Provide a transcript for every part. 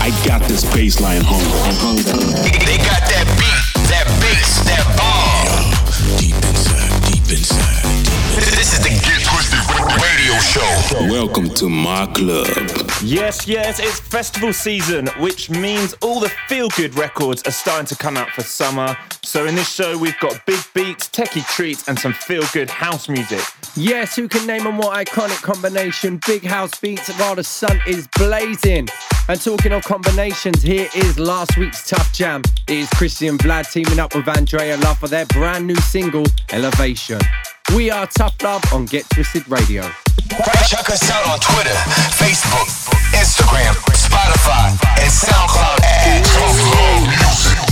I got this baseline hunger. They got that beat, that bass, that bomb. Deep inside, deep inside. This is the Twisted Radio Show. Welcome to my club. Yes, yes, it's festival season, which means all the feel good records are starting to come out for summer. So, in this show, we've got big beats, techie treats, and some feel good house music. Yes, who can name a more iconic combination? Big house beats while the sun is blazing. And talking of combinations, here is last week's Tough Jam. It is Christian Vlad teaming up with Andrea Love for their brand new single, Elevation. We are Tough Love on Get Twisted Radio. Check us out on Twitter, Facebook, Instagram, Spotify, and SoundCloud at Tough Love Music.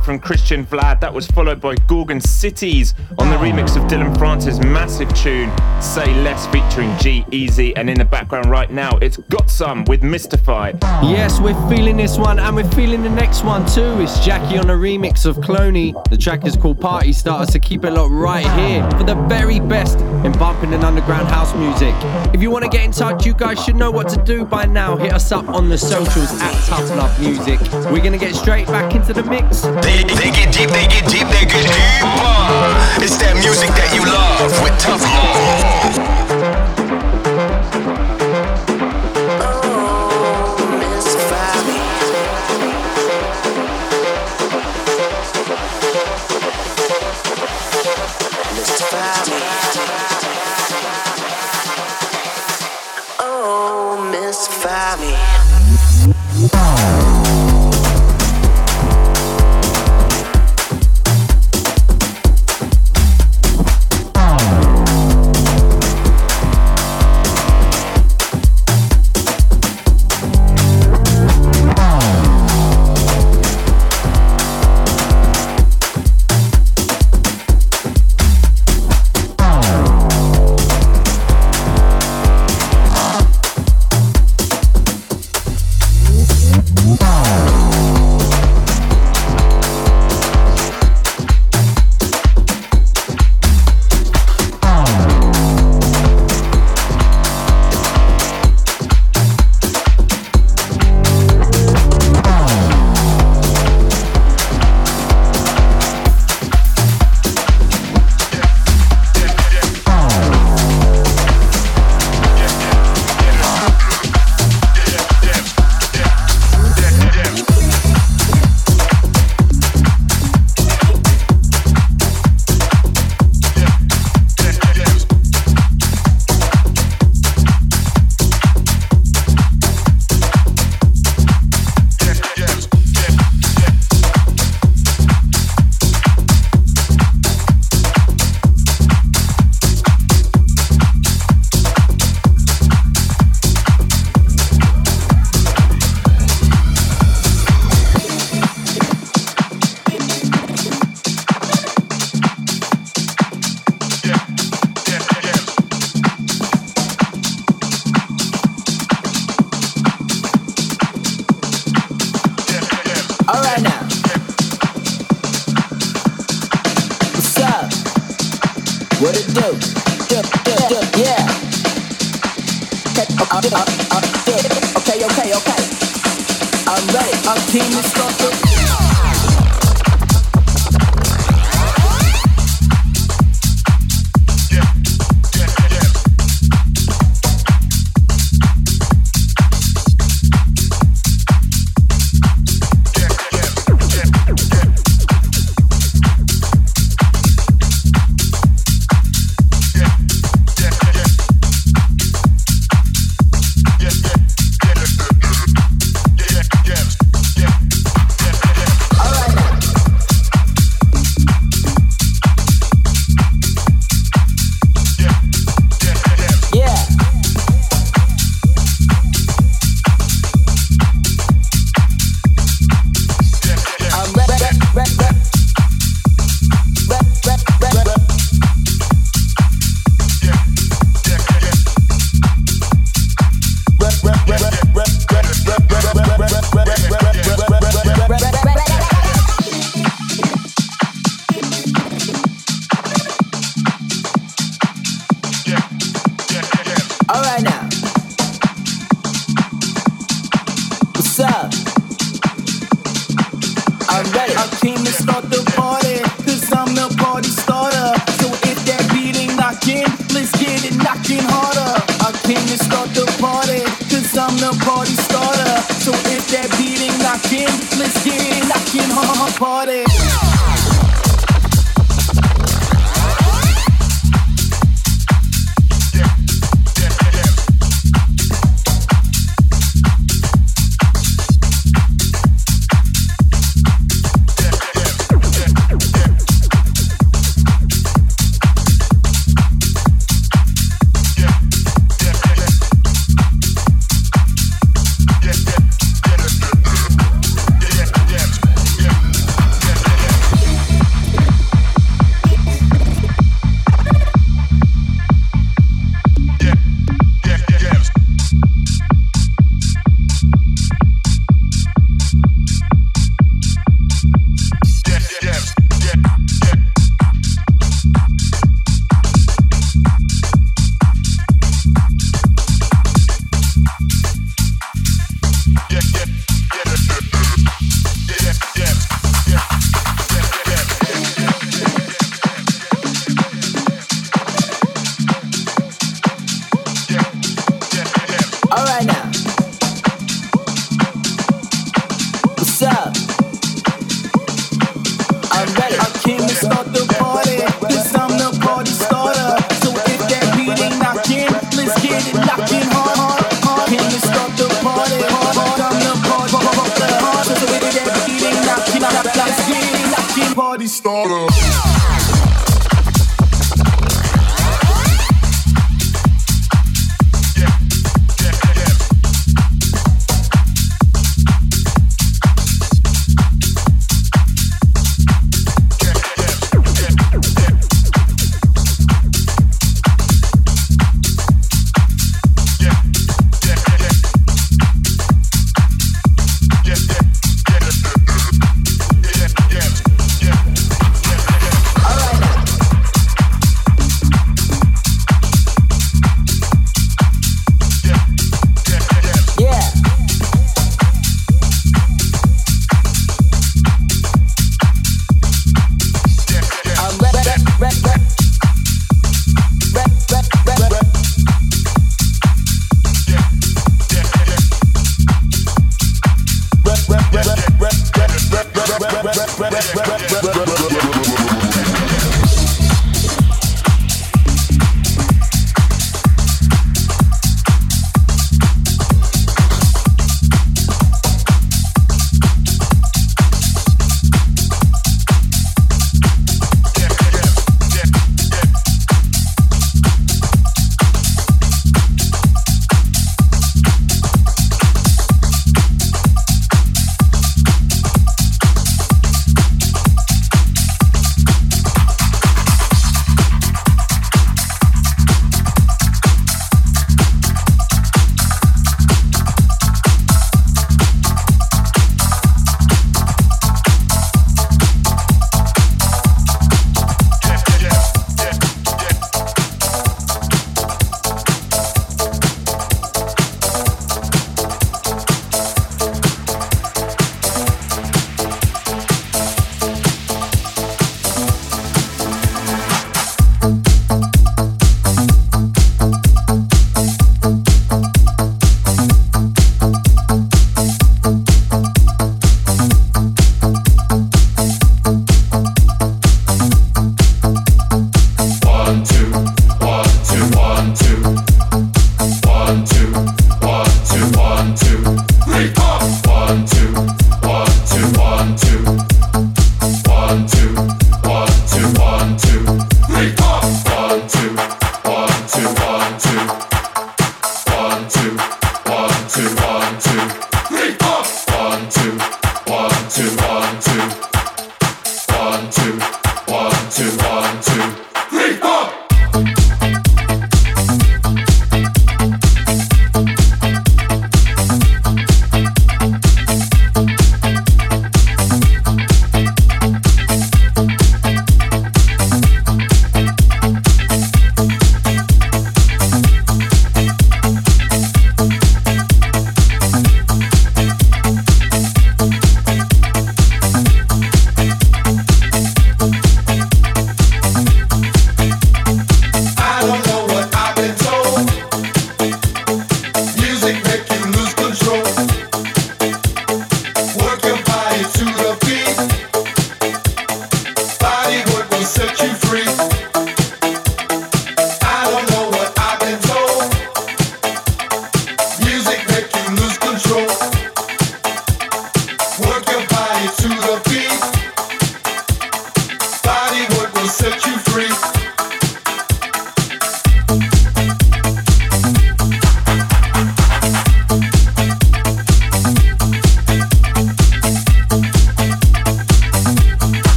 From Christian Vlad. That was followed by Gorgon Cities on the remix of Dillon Francis' massive tune, Say Less, featuring G-Eazy. And in the background right now, it's Got Some with Mystify. Yes, we're feeling this one and we're feeling the next one too. It's Jackie on a remix of Cloonee. The track is called Party Starter, so keep it locked right here for the very best in bumping and underground house music. If you want to get in touch, you guys should know what to do by now. Hit us up on the socials at Tough love music. We're gonna get straight back into the mix. They, they get deep, they get deep, they get deeper. It's that music that you love with tough love. Oh, Miss Fabi.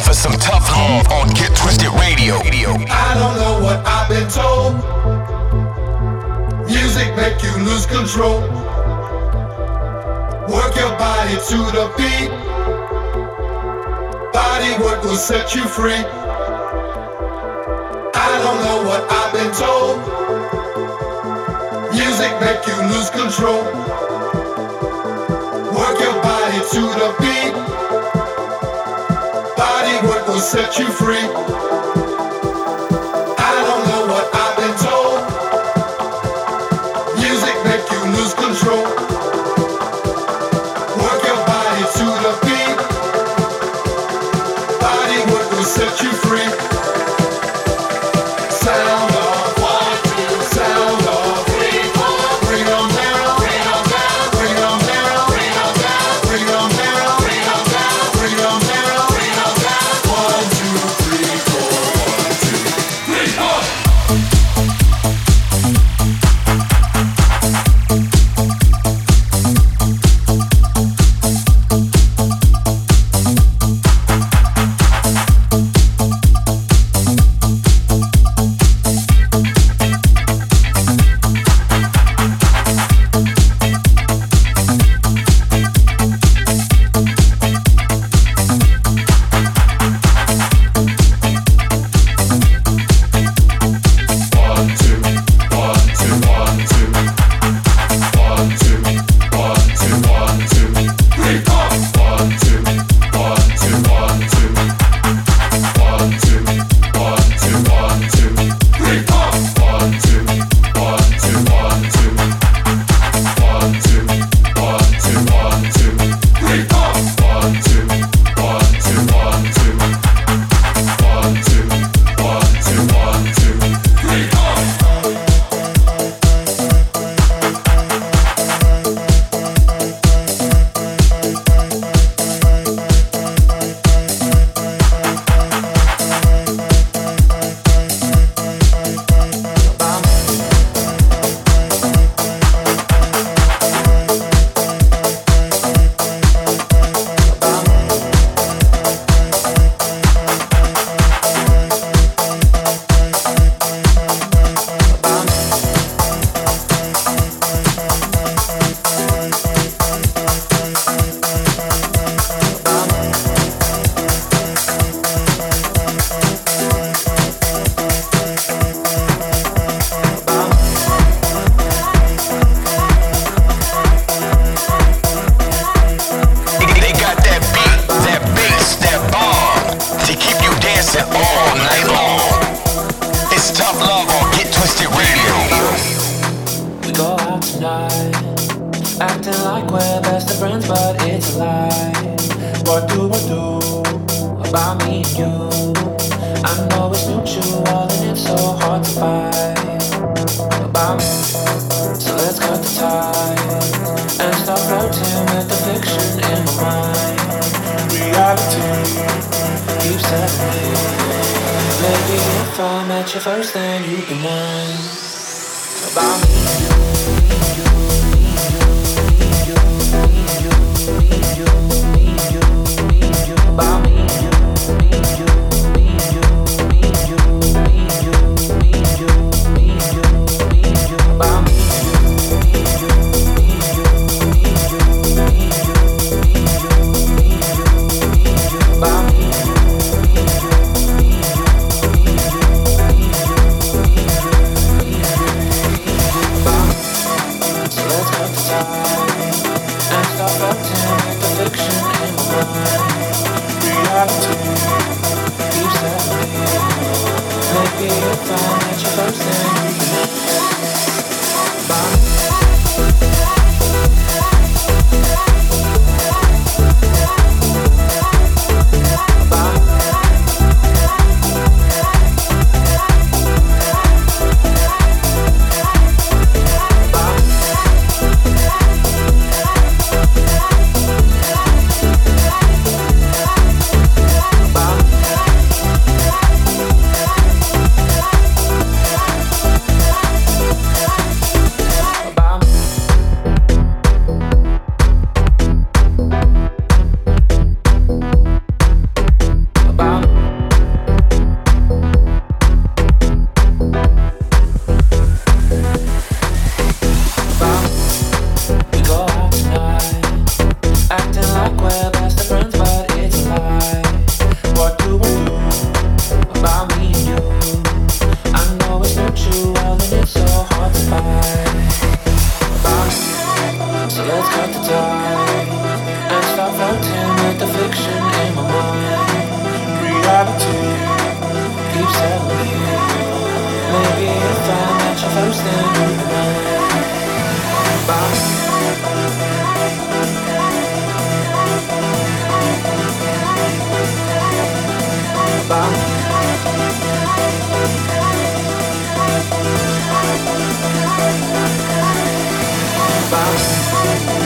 looking for some tough love on Get Twisted Radio. I don't know what I've been told. Music make you lose control. Work your body to the beat. Body work will set you free. I don't know what I've been told. Music make you lose control. Work your body to the beat. Body will set you free. I don't know what I've been told. Music make you lose control. Work your body to the beat. Work will set you free. bye.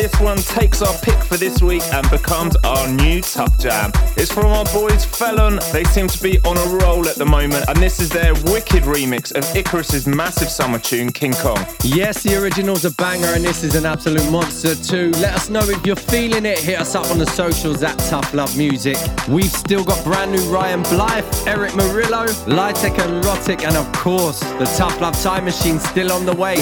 This one takes our pick for this week and becomes our new Tough Jam. It's from our boys Felon. They seem to be on a roll at the moment, and this is their wicked remix of Icarus's massive summer tune, King Kong. Yes, the original's a banger and this is an absolute monster too. Let us know if you're feeling it. Hit us up on the socials at Tough Love Music. We've still got brand new Ryan Blyth, Eric Murillo, Litek and Rotic, and of course, the Tough Love Time Machine still on the way.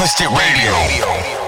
Twisted Radio.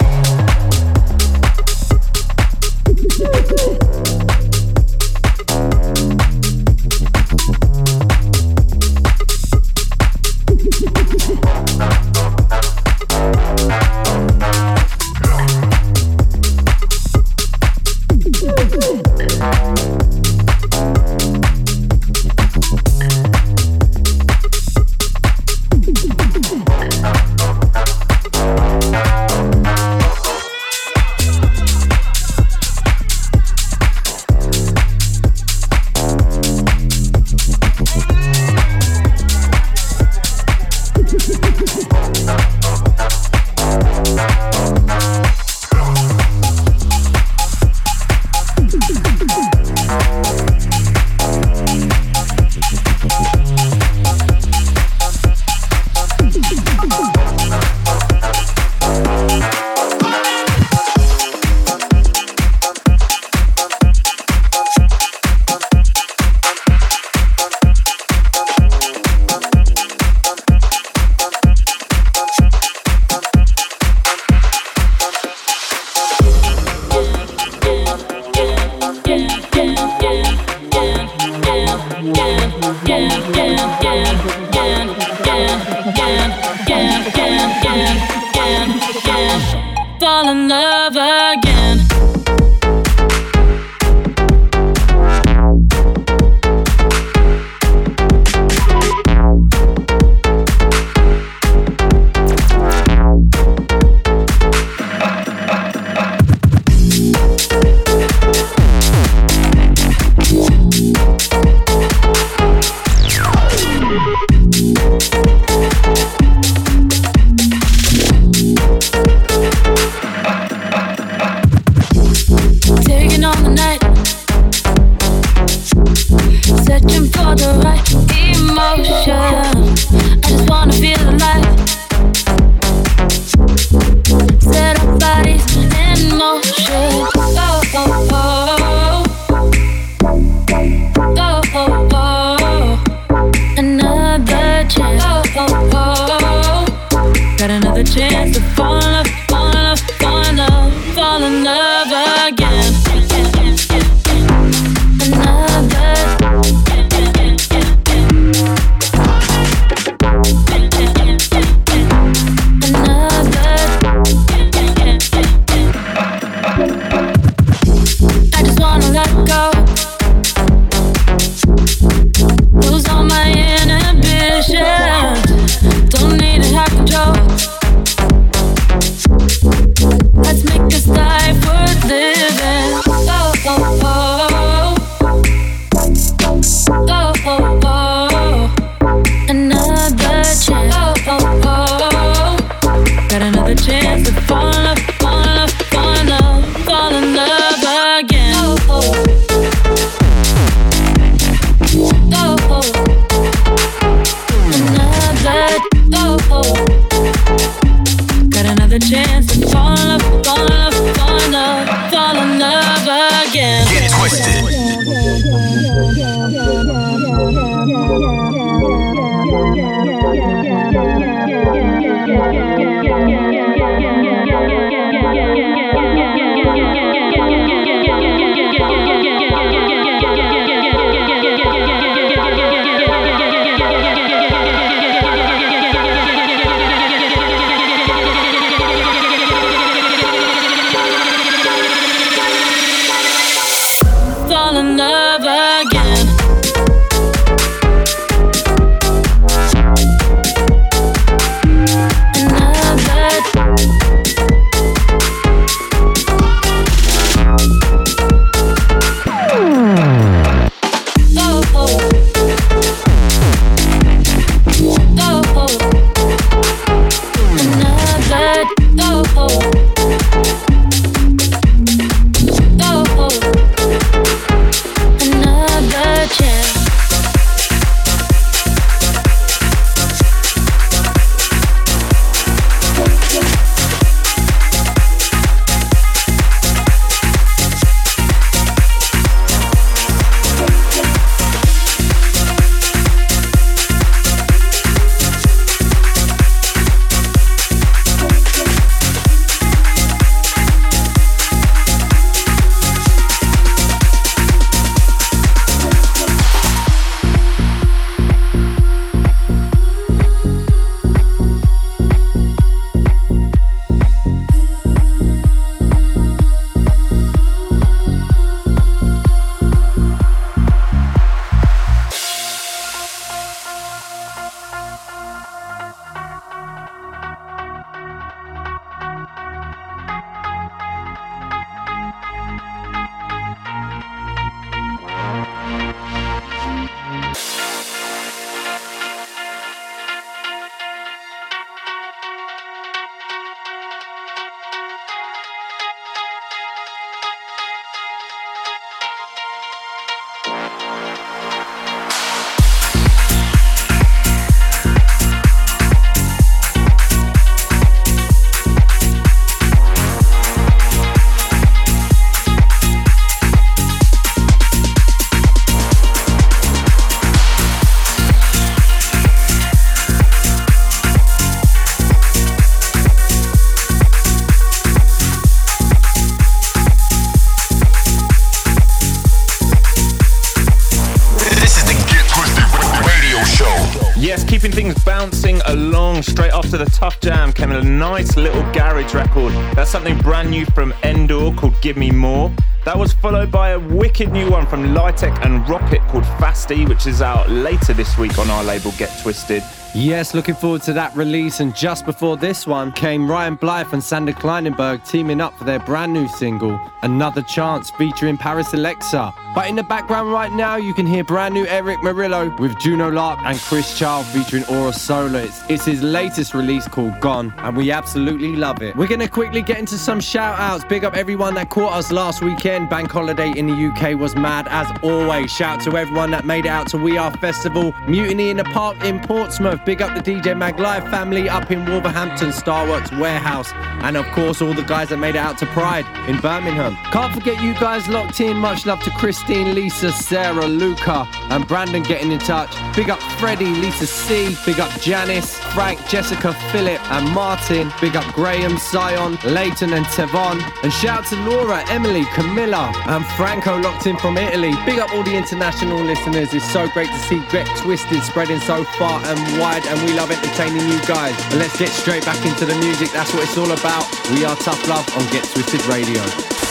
Wicked new one from Lytec and Rocket called Fasty, which is out later this week on our label Get Twisted. Yes, looking forward to that release. And just before this one came Ryan Blyth and Sander Kleinenberg teaming up for their brand new single, Another Chance, featuring Paris Alexa. But in the background right now, you can hear brand new Erick Morillo with Juno Lark and Chris Child featuring Aura Solar. It's, it's his latest release called Gone, and we absolutely love it. We're going to quickly get into some shout outs. Big up everyone that caught us last weekend. Bank holiday in the UK was mad as always. Shout out to everyone that made it out to We Are Festival, Mutiny in the Park in Portsmouth. Big up the DJ Mag Live family up in Wolverhampton, Starworks Warehouse, and of course all the guys that made it out to Pride in Birmingham. Can't forget you guys locked in. Much love to Christine, Lisa, Sarah, Luca, and Brandon getting in touch. Big up Freddie, Lisa C. Big up Janice, Frank, Jessica, Philip, and Martin. Big up Graham, Sion, Leighton, and Tevon. And shout out to Laura, Emily, Camilla, and Franco locked in from Italy. Big up all the international listeners. It's so great to see Get Twisted spreading so far and wide, and we love entertaining you guys. But let's get straight back into the music. That's what it's all about. We are Tough Love on Get Twisted Radio.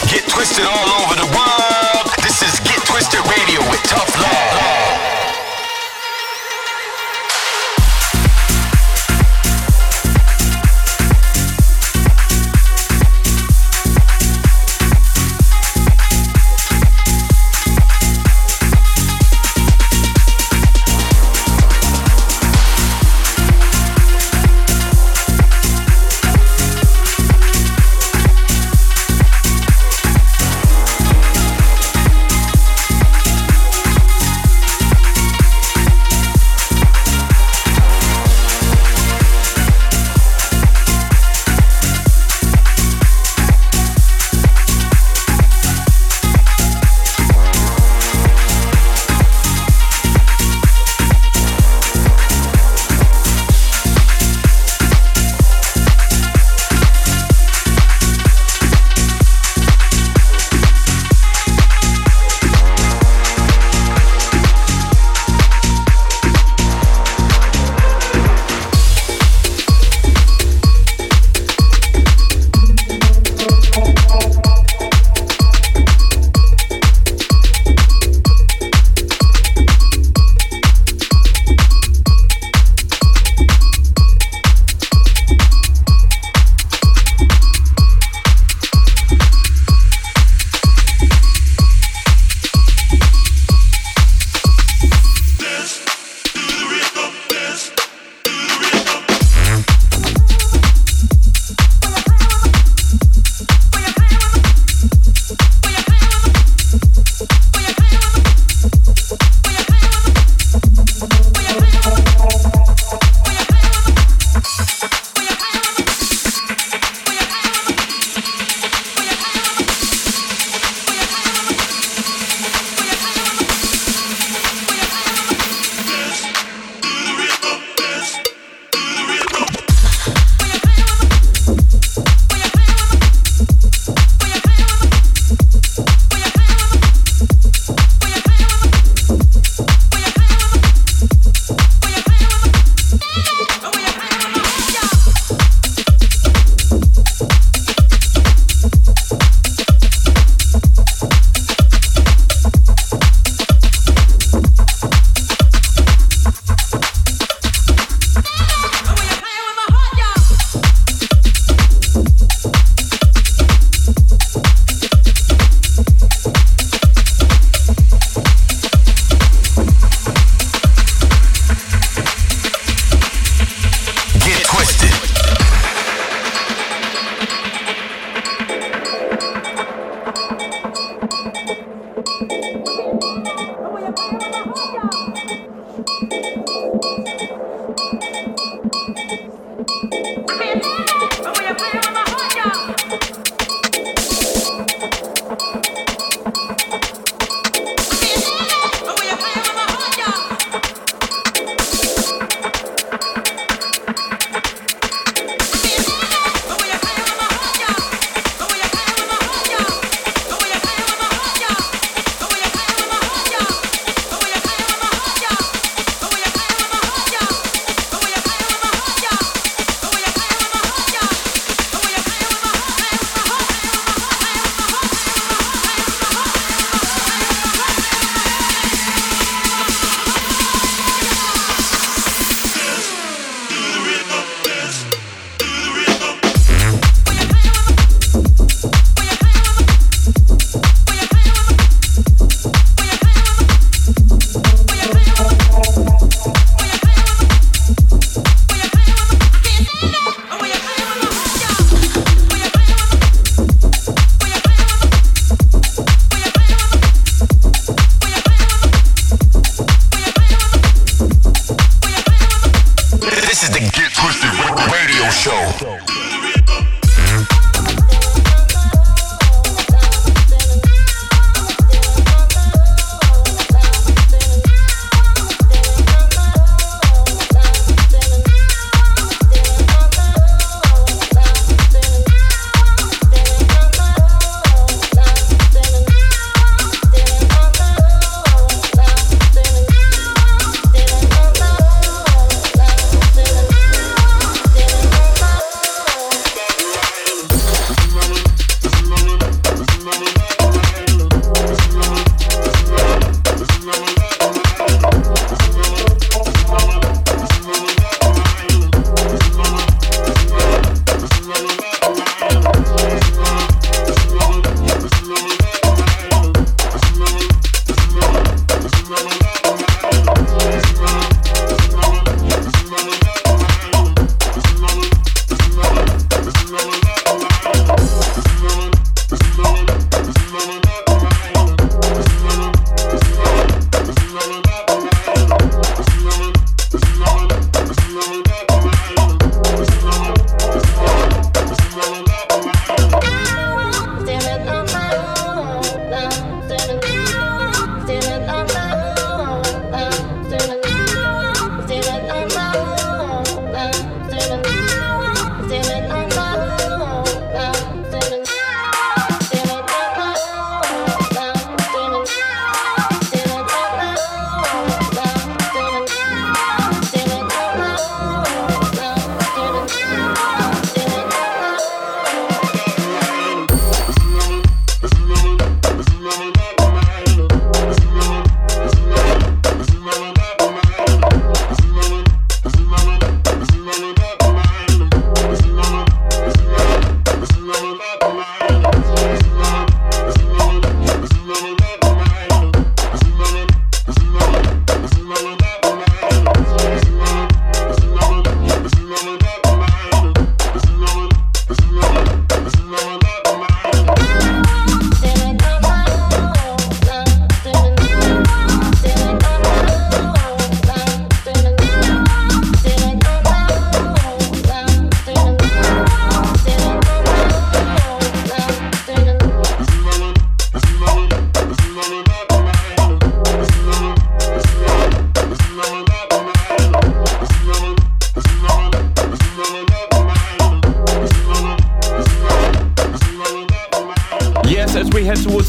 Get twisted all over the world. This is Get Twisted Radio with Tough Love.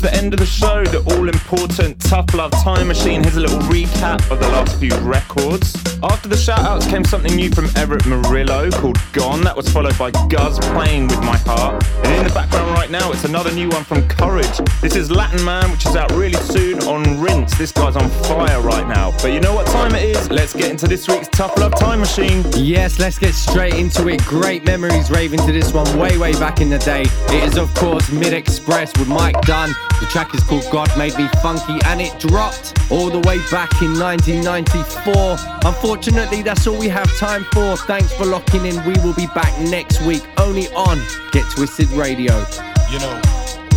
The end of the show, the all important Tough Love Time Machine. Here's a little recap of the last few records. After the shout outs came something new from Erick Morillo called Gone. That was followed by Guz playing with my heart. And in the background right now, it's another new one from Courage. This is Latin Man, which is out really soon on Rinse. This guy's on fire right now. But you know what time it is? Let's get into this week's Tough Love Time Machine. Yes, let's get straight into it. Great memories raving to this one way, way back in the day. It is, of course, MD X-Press with Mike Dunn. The track is called God Made Me Funky and it dropped all the way back in 1994. Unfortunately, that's all we have time for. Thanks for locking in. We will be back next week only on Get Twisted Radio. You know,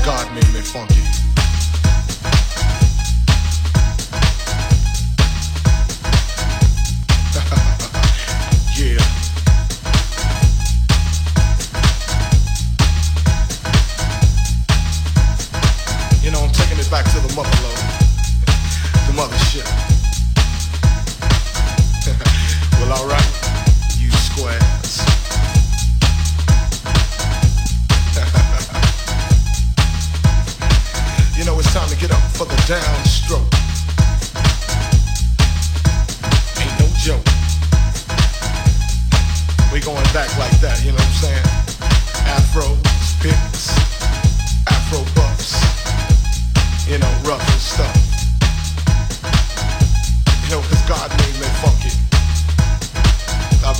God made me funky. yeah. You know, I'm taking it back to the mother load. The mothership. Back like that, you know what I'm saying? Afros, picks,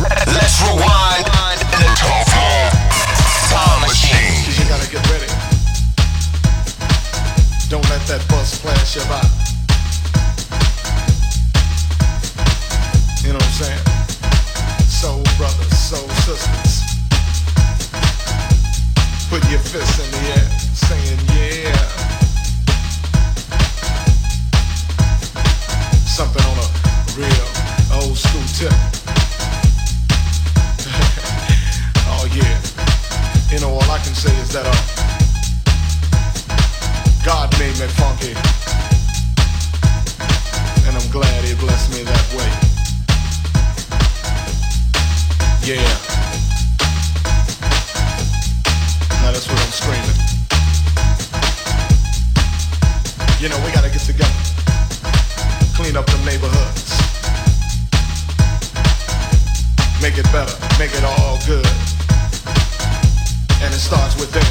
Let's rewind Time Machine. You gotta get ready. Don't let that bus. You know what I'm saying? Soul brothers, soul sisters. Put your fists in the air, saying yeah. Something on a real old school tip. You know, all I can say is that uh, God made me funky. And I'm glad he blessed me that way. Yeah. Now that's what I'm screaming. You know, we gotta get together. Clean up the neighborhoods. Make it better. Make it all good. Starts within.